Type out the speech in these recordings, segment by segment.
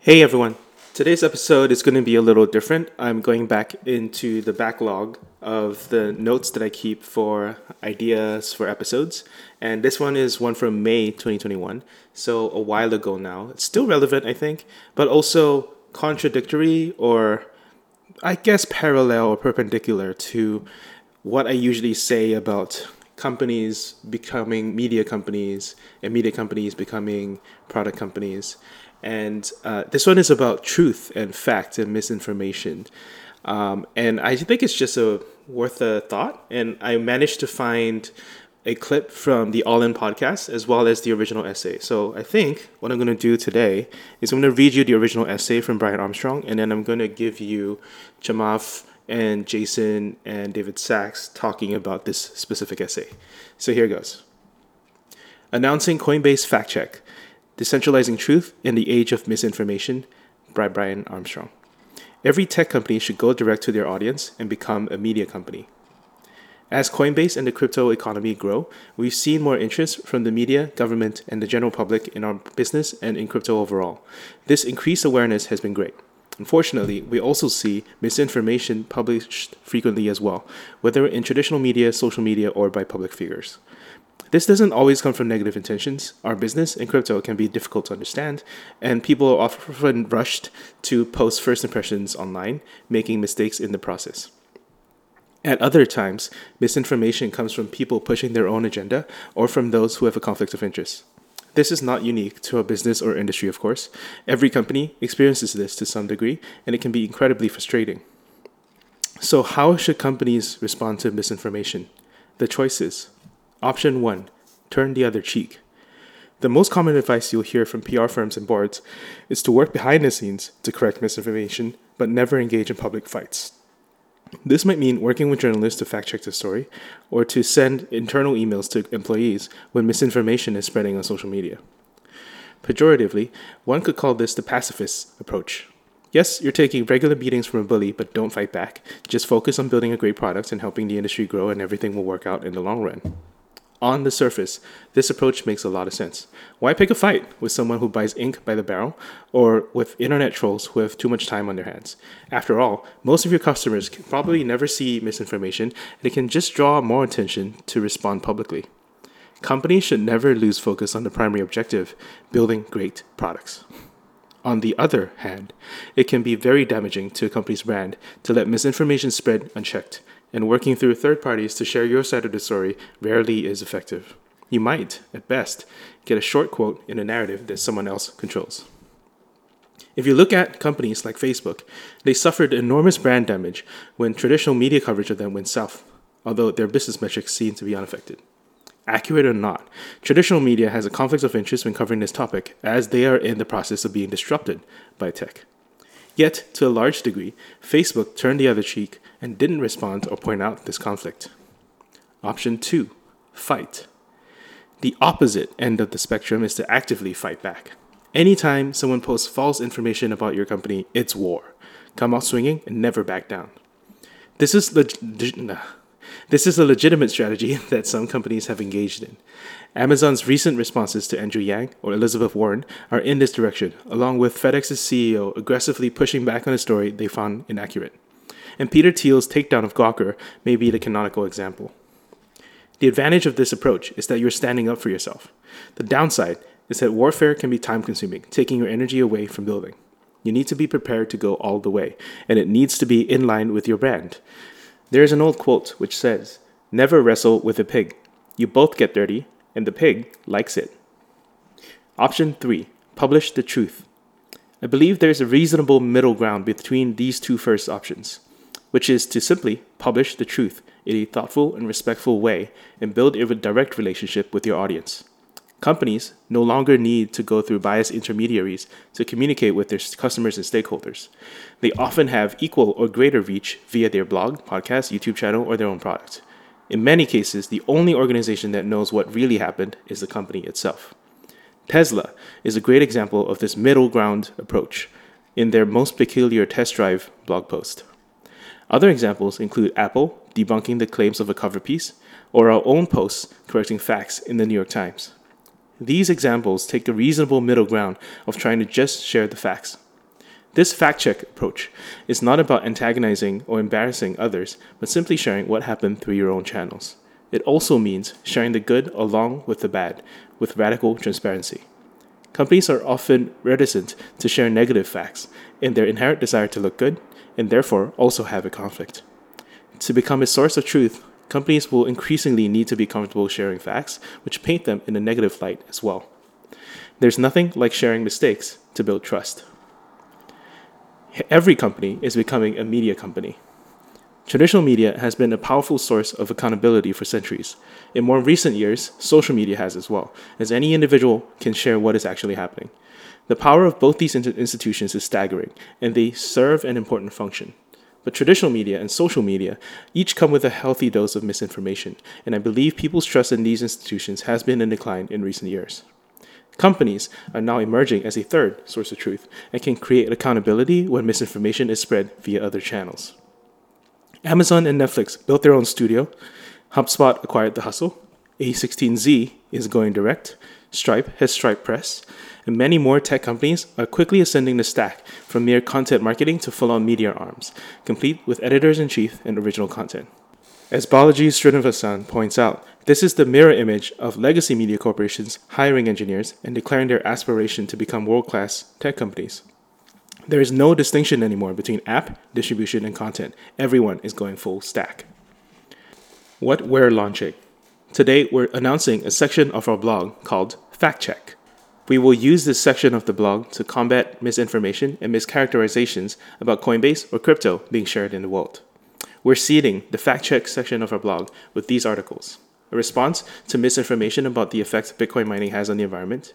Hey everyone. Today's episode is going to be a little different. I'm going back into the backlog of the notes that I keep for ideas for episodes. And this one is one from May 2021, so a while ago now. It's still relevant, I think, but also contradictory or I guess parallel or perpendicular to what I usually say about companies becoming media companies and media companies becoming product companies. And uh, this one is about truth and fact and misinformation. Um, and I think it's just a worth a thought. And I managed to find a clip from the All In podcast as well as the original essay. So I think what I'm going to do today is I'm going to read you the original essay from Brian Armstrong, and then I'm going to give you Chamath and Jason and David Sacks talking about this specific essay. So here goes. Announcing Coinbase Fact Check Decentralizing Truth in the Age of Misinformation by Brian Armstrong. Every tech company should go direct to their audience and become a media company. As Coinbase and the crypto economy grow, we've seen more interest from the media, government, and the general public in our business and in crypto overall. This increased awareness has been great. Unfortunately, we also see misinformation published frequently as well, whether in traditional media, social media, or by public figures. This doesn't always come from negative intentions. Our business in crypto can be difficult to understand, and people are often rushed to post first impressions online, making mistakes in the process. At other times, misinformation comes from people pushing their own agenda or from those who have a conflict of interest. This is not unique to a business or industry, of course. Every company experiences this to some degree, and it can be incredibly frustrating. So, how should companies respond to misinformation? The choices. Option 1 Turn the other cheek. The most common advice you'll hear from PR firms and boards is to work behind the scenes to correct misinformation, but never engage in public fights. This might mean working with journalists to fact check the story, or to send internal emails to employees when misinformation is spreading on social media. Pejoratively, one could call this the pacifist approach. Yes, you're taking regular beatings from a bully, but don't fight back. Just focus on building a great product and helping the industry grow, and everything will work out in the long run. On the surface, this approach makes a lot of sense. Why pick a fight with someone who buys ink by the barrel or with internet trolls who have too much time on their hands? After all, most of your customers can probably never see misinformation and it can just draw more attention to respond publicly. Companies should never lose focus on the primary objective building great products. On the other hand, it can be very damaging to a company's brand to let misinformation spread unchecked and working through third parties to share your side of the story rarely is effective. You might, at best, get a short quote in a narrative that someone else controls. If you look at companies like Facebook, they suffered enormous brand damage when traditional media coverage of them went south, although their business metrics seem to be unaffected. Accurate or not, traditional media has a conflict of interest when covering this topic, as they are in the process of being disrupted by tech. Yet, to a large degree, Facebook turned the other cheek and didn't respond or point out this conflict. Option 2 Fight. The opposite end of the spectrum is to actively fight back. Anytime someone posts false information about your company, it's war. Come out swinging and never back down. This is leg- this is a legitimate strategy that some companies have engaged in. Amazon's recent responses to Andrew Yang or Elizabeth Warren are in this direction, along with FedEx's CEO aggressively pushing back on a story they found inaccurate. And Peter Thiel's takedown of Gawker may be the canonical example. The advantage of this approach is that you're standing up for yourself. The downside is that warfare can be time consuming, taking your energy away from building. You need to be prepared to go all the way, and it needs to be in line with your brand. There is an old quote which says, Never wrestle with a pig. You both get dirty, and the pig likes it. Option 3 Publish the truth. I believe there is a reasonable middle ground between these two first options, which is to simply publish the truth in a thoughtful and respectful way and build a direct relationship with your audience. Companies no longer need to go through biased intermediaries to communicate with their customers and stakeholders. They often have equal or greater reach via their blog, podcast, YouTube channel, or their own product. In many cases, the only organization that knows what really happened is the company itself. Tesla is a great example of this middle ground approach in their most peculiar test drive blog post. Other examples include Apple debunking the claims of a cover piece, or our own posts correcting facts in the New York Times. These examples take the reasonable middle ground of trying to just share the facts, This fact check approach is not about antagonizing or embarrassing others, but simply sharing what happened through your own channels. It also means sharing the good along with the bad with radical transparency. Companies are often reticent to share negative facts in their inherent desire to look good and therefore also have a conflict. To become a source of truth, companies will increasingly need to be comfortable sharing facts which paint them in a negative light as well. There's nothing like sharing mistakes to build trust. Every company is becoming a media company. Traditional media has been a powerful source of accountability for centuries. In more recent years, social media has as well, as any individual can share what is actually happening. The power of both these institutions is staggering, and they serve an important function. But traditional media and social media each come with a healthy dose of misinformation, and I believe people's trust in these institutions has been in decline in recent years. Companies are now emerging as a third source of truth and can create accountability when misinformation is spread via other channels. Amazon and Netflix built their own studio, HubSpot acquired The Hustle, A16Z is going direct, Stripe has Stripe Press, and many more tech companies are quickly ascending the stack from mere content marketing to full on media arms, complete with editors in chief and original content. As Balaji Srinivasan points out, this is the mirror image of legacy media corporations hiring engineers and declaring their aspiration to become world class tech companies. There is no distinction anymore between app, distribution, and content. Everyone is going full stack. What we're launching. Today, we're announcing a section of our blog called Fact Check. We will use this section of the blog to combat misinformation and mischaracterizations about Coinbase or crypto being shared in the world. We're seeding the fact check section of our blog with these articles a response to misinformation about the effect Bitcoin mining has on the environment,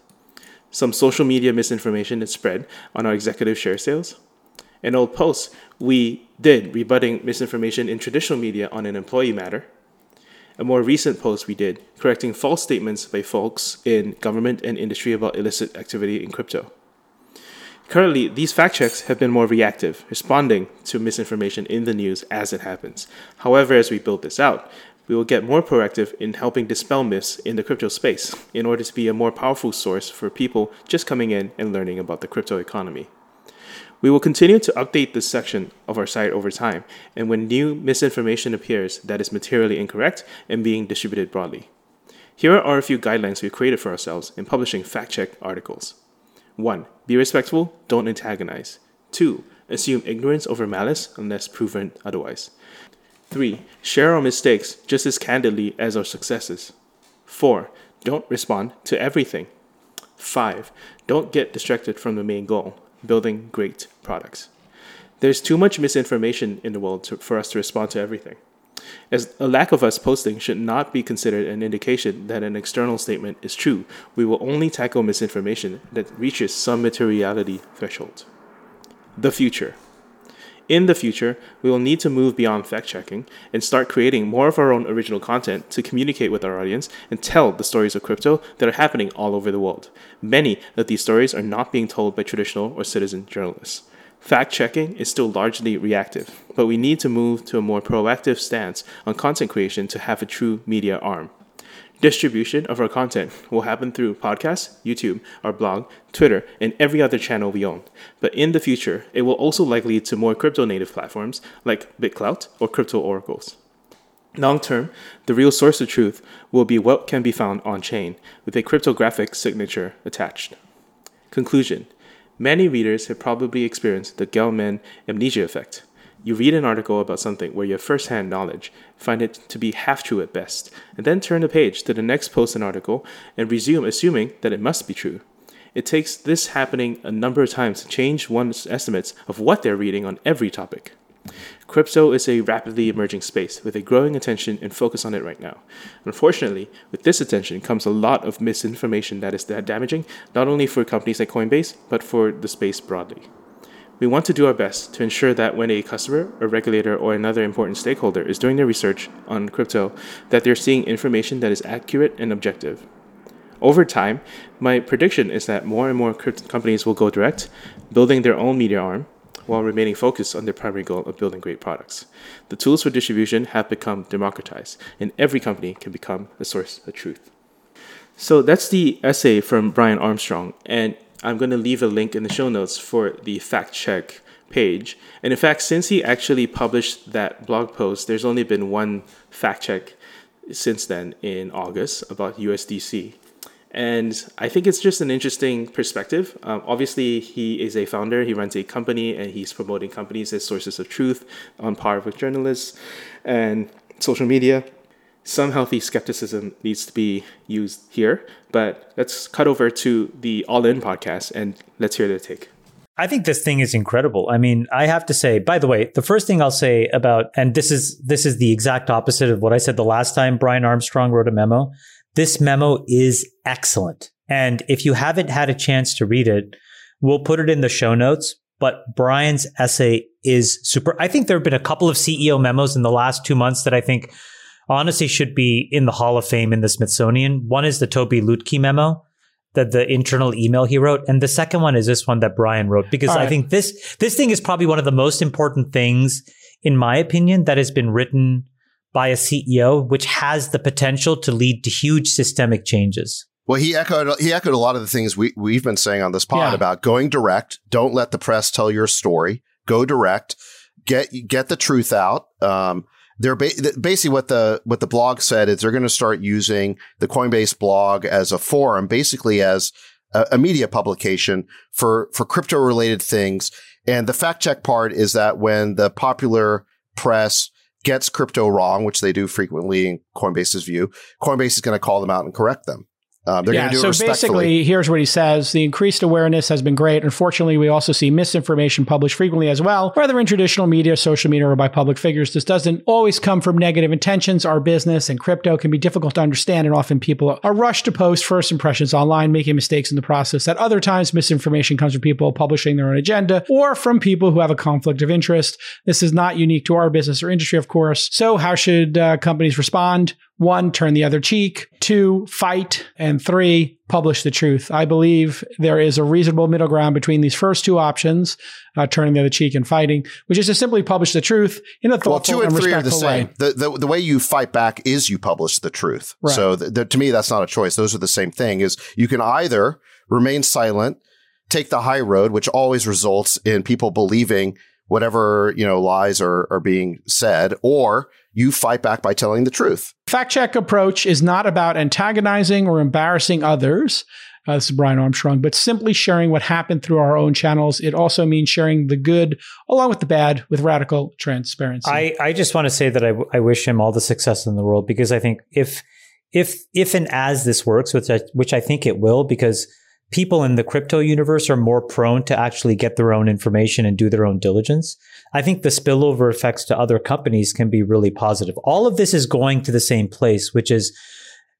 some social media misinformation is spread on our executive share sales, an old post we did rebutting misinformation in traditional media on an employee matter, a more recent post we did correcting false statements by folks in government and industry about illicit activity in crypto. Currently, these fact checks have been more reactive, responding to misinformation in the news as it happens. However, as we build this out, we will get more proactive in helping dispel myths in the crypto space in order to be a more powerful source for people just coming in and learning about the crypto economy. We will continue to update this section of our site over time, and when new misinformation appears that is materially incorrect and being distributed broadly. Here are a few guidelines we've created for ourselves in publishing fact check articles. 1. Be respectful, don't antagonize. 2. Assume ignorance over malice unless proven otherwise. 3. Share our mistakes just as candidly as our successes. 4. Don't respond to everything. 5. Don't get distracted from the main goal building great products. There's too much misinformation in the world to, for us to respond to everything. As a lack of us posting should not be considered an indication that an external statement is true, we will only tackle misinformation that reaches some materiality threshold. The future. In the future, we will need to move beyond fact checking and start creating more of our own original content to communicate with our audience and tell the stories of crypto that are happening all over the world. Many of these stories are not being told by traditional or citizen journalists. Fact checking is still largely reactive, but we need to move to a more proactive stance on content creation to have a true media arm. Distribution of our content will happen through podcasts, YouTube, our blog, Twitter, and every other channel we own. But in the future, it will also likely lead to more crypto native platforms like BitClout or Crypto Oracles. Long term, the real source of truth will be what can be found on chain with a cryptographic signature attached. Conclusion Many readers have probably experienced the Gell-Mann amnesia effect you read an article about something where you have first-hand knowledge, find it to be half true at best, and then turn the page to the next post and article and resume assuming that it must be true. It takes this happening a number of times to change one's estimates of what they're reading on every topic. Crypto is a rapidly emerging space with a growing attention and focus on it right now. Unfortunately, with this attention comes a lot of misinformation that is damaging not only for companies like Coinbase, but for the space broadly. We want to do our best to ensure that when a customer, a regulator, or another important stakeholder is doing their research on crypto, that they're seeing information that is accurate and objective. Over time, my prediction is that more and more crypto companies will go direct, building their own media arm, while remaining focused on their primary goal of building great products. The tools for distribution have become democratized, and every company can become a source of truth. So that's the essay from Brian Armstrong, and I'm going to leave a link in the show notes for the fact check page. And in fact, since he actually published that blog post, there's only been one fact check since then in August about USDC. And I think it's just an interesting perspective. Um, obviously, he is a founder, he runs a company, and he's promoting companies as sources of truth on par with journalists and social media. Some healthy skepticism needs to be used here, but let's cut over to the All In podcast and let's hear their take. I think this thing is incredible. I mean, I have to say, by the way, the first thing I'll say about, and this is, this is the exact opposite of what I said the last time Brian Armstrong wrote a memo. This memo is excellent. And if you haven't had a chance to read it, we'll put it in the show notes. But Brian's essay is super. I think there have been a couple of CEO memos in the last two months that I think honestly should be in the Hall of Fame in the Smithsonian. One is the Tobi Lutke memo, that the internal email he wrote, and the second one is this one that Brian wrote because right. I think this this thing is probably one of the most important things, in my opinion, that has been written by a CEO, which has the potential to lead to huge systemic changes. Well, he echoed he echoed a lot of the things we we've been saying on this pod yeah. about going direct. Don't let the press tell your story. Go direct. Get get the truth out. Um, they're ba- basically what the what the blog said is they're going to start using the Coinbase blog as a forum, basically as a, a media publication for for crypto related things. And the fact check part is that when the popular press gets crypto wrong, which they do frequently in Coinbase's view, Coinbase is going to call them out and correct them. Um, yeah, so basically, here's what he says. The increased awareness has been great. Unfortunately, we also see misinformation published frequently as well, whether in traditional media, social media, or by public figures. This doesn't always come from negative intentions. Our business and crypto can be difficult to understand, and often people are rushed to post first impressions online, making mistakes in the process. At other times, misinformation comes from people publishing their own agenda or from people who have a conflict of interest. This is not unique to our business or industry, of course. So, how should uh, companies respond? One, turn the other cheek. Two, fight. And three, publish the truth. I believe there is a reasonable middle ground between these first two options, uh, turning the other cheek and fighting, which is to simply publish the truth in a thoughtful well, two and, and three are the same. The, the, the, way you fight back is you publish the truth. Right. So the, the, to me, that's not a choice. Those are the same thing is you can either remain silent, take the high road, which always results in people believing whatever, you know, lies are, are being said, or you fight back by telling the truth. Fact check approach is not about antagonizing or embarrassing others. Uh, this is Brian Armstrong, but simply sharing what happened through our own channels. It also means sharing the good along with the bad with radical transparency. I, I just want to say that I, I wish him all the success in the world because I think if if if and as this works, which I, which I think it will, because people in the crypto universe are more prone to actually get their own information and do their own diligence. I think the spillover effects to other companies can be really positive. All of this is going to the same place, which is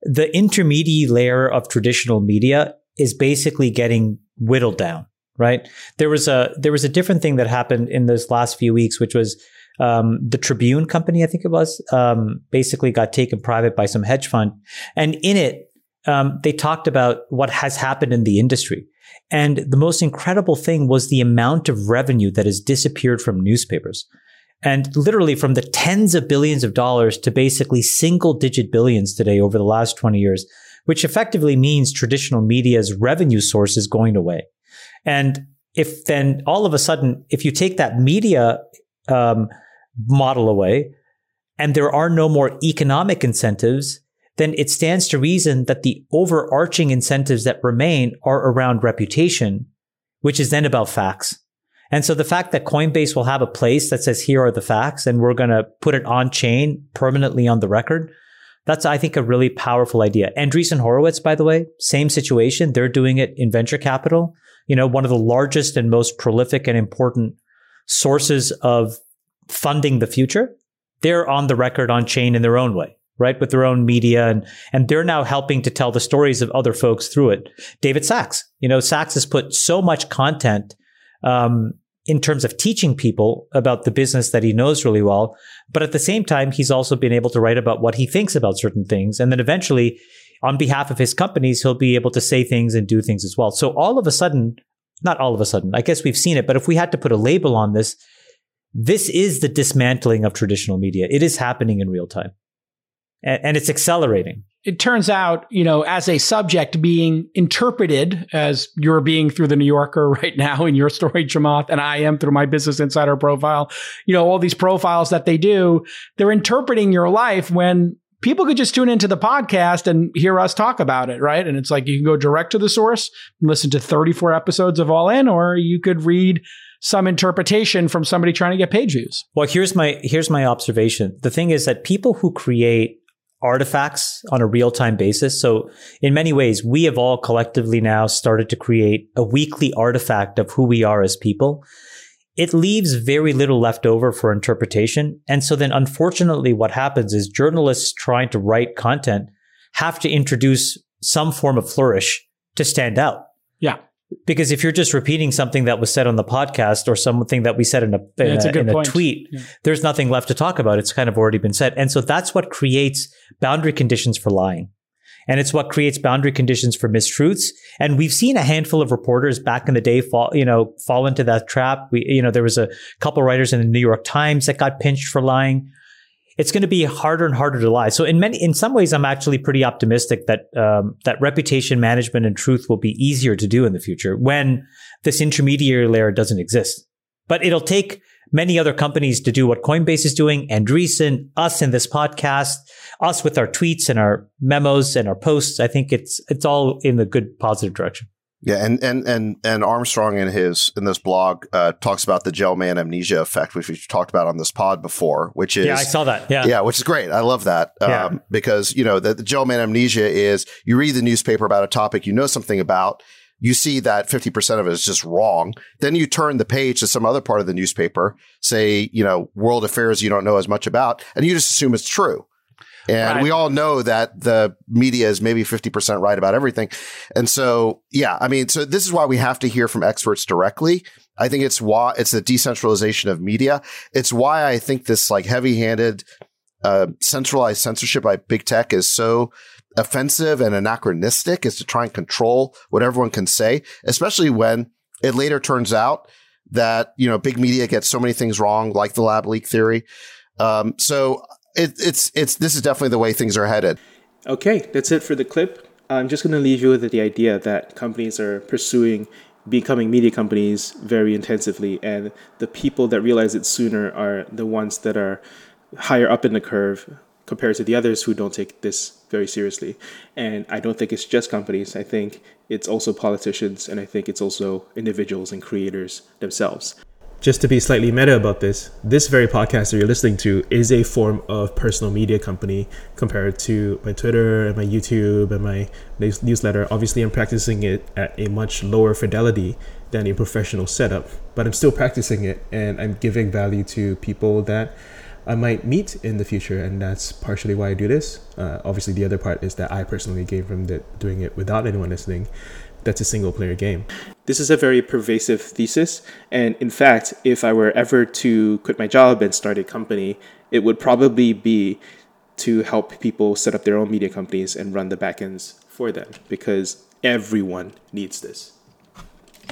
the intermediate layer of traditional media is basically getting whittled down, right? There was a there was a different thing that happened in those last few weeks, which was um, the Tribune company, I think it was, um, basically got taken private by some hedge fund, and in it um, they talked about what has happened in the industry. And the most incredible thing was the amount of revenue that has disappeared from newspapers. And literally from the tens of billions of dollars to basically single digit billions today over the last 20 years, which effectively means traditional media's revenue source is going away. And if then all of a sudden, if you take that media um, model away and there are no more economic incentives, then it stands to reason that the overarching incentives that remain are around reputation, which is then about facts. And so the fact that Coinbase will have a place that says, here are the facts, and we're going to put it on chain permanently on the record, that's, I think, a really powerful idea. Andreessen Horowitz, by the way, same situation. They're doing it in venture capital. You know, one of the largest and most prolific and important sources of funding the future. They're on the record on chain in their own way right? With their own media and, and they're now helping to tell the stories of other folks through it. David Sacks you know, Sacks has put so much content, um, in terms of teaching people about the business that he knows really well. But at the same time, he's also been able to write about what he thinks about certain things. And then eventually, on behalf of his companies, he'll be able to say things and do things as well. So all of a sudden, not all of a sudden, I guess we've seen it, but if we had to put a label on this, this is the dismantling of traditional media. It is happening in real time. And, and it's accelerating it turns out, you know, as a subject being interpreted as you're being through the New Yorker right now in your story, Chamath, and I am through my Business Insider profile, you know, all these profiles that they do, they're interpreting your life when people could just tune into the podcast and hear us talk about it, right? And it's like you can go direct to the source and listen to 34 episodes of All In, or you could read some interpretation from somebody trying to get page views. Well, here's my here's my observation. The thing is that people who create artifacts on a real time basis. So in many ways, we have all collectively now started to create a weekly artifact of who we are as people. It leaves very little left over for interpretation. And so then unfortunately, what happens is journalists trying to write content have to introduce some form of flourish to stand out. Yeah. Because if you're just repeating something that was said on the podcast or something that we said in a, in a, a, in a tweet, yeah. there's nothing left to talk about. It's kind of already been said. And so that's what creates boundary conditions for lying. And it's what creates boundary conditions for mistruths. And we've seen a handful of reporters back in the day fall, you know, fall into that trap. We, you know, there was a couple writers in the New York Times that got pinched for lying it's going to be harder and harder to lie. So in many, in some ways, I'm actually pretty optimistic that um, that reputation management and truth will be easier to do in the future when this intermediary layer doesn't exist. But it'll take many other companies to do what Coinbase is doing, Andreessen, us in this podcast, us with our tweets and our memos and our posts. I think it's it's all in the good positive direction. Yeah, and and and and Armstrong in his in this blog uh, talks about the Gell-Mann amnesia effect, which we've talked about on this pod before. Which is yeah, I saw that. Yeah, yeah, which is great. I love that um, yeah. because you know the, the Gell-Mann amnesia is you read the newspaper about a topic you know something about, you see that fifty percent of it is just wrong. Then you turn the page to some other part of the newspaper, say you know world affairs you don't know as much about, and you just assume it's true. And right. we all know that the media is maybe 50% right about everything. And so, yeah, I mean, so this is why we have to hear from experts directly. I think it's why it's the decentralization of media. It's why I think this like heavy handed, uh, centralized censorship by big tech is so offensive and anachronistic is to try and control what everyone can say, especially when it later turns out that, you know, big media gets so many things wrong, like the lab leak theory. Um, so it, it's it's this is definitely the way things are headed. Okay, that's it for the clip. I'm just going to leave you with the idea that companies are pursuing becoming media companies very intensively, and the people that realize it sooner are the ones that are higher up in the curve compared to the others who don't take this very seriously. And I don't think it's just companies. I think it's also politicians, and I think it's also individuals and creators themselves just to be slightly meta about this, this very podcast that you're listening to is a form of personal media company compared to my Twitter and my YouTube and my newsletter. Obviously, I'm practicing it at a much lower fidelity than a professional setup, but I'm still practicing it and I'm giving value to people that I might meet in the future, and that's partially why I do this. Uh, obviously, the other part is that I personally gain from the, doing it without anyone listening that's a single player game. This is a very pervasive thesis. And in fact, if I were ever to quit my job and start a company, it would probably be to help people set up their own media companies and run the backends for them because everyone needs this.